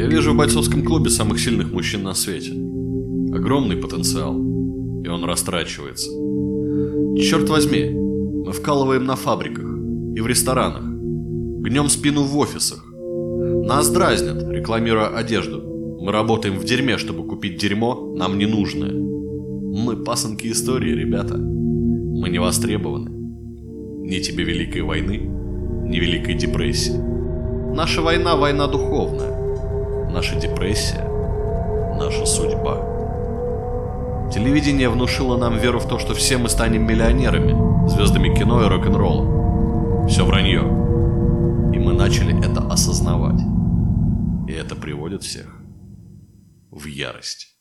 Я вижу в бойцовском клубе самых сильных мужчин на свете. Огромный потенциал, и он растрачивается. Черт возьми, мы вкалываем на фабриках и в ресторанах, гнем спину в офисах. Нас дразнят, рекламируя одежду. Мы работаем в дерьме, чтобы купить дерьмо, нам не нужное. Мы пасынки истории, ребята. Мы не востребованы. Ни тебе Великой войны, ни Великой депрессии. Наша война – война духовная. Наша депрессия – наша судьба. Телевидение внушило нам веру в то, что все мы станем миллионерами, звездами кино и рок-н-ролла. Все вранье. И мы начали это осознавать. И это приводит всех в ярость.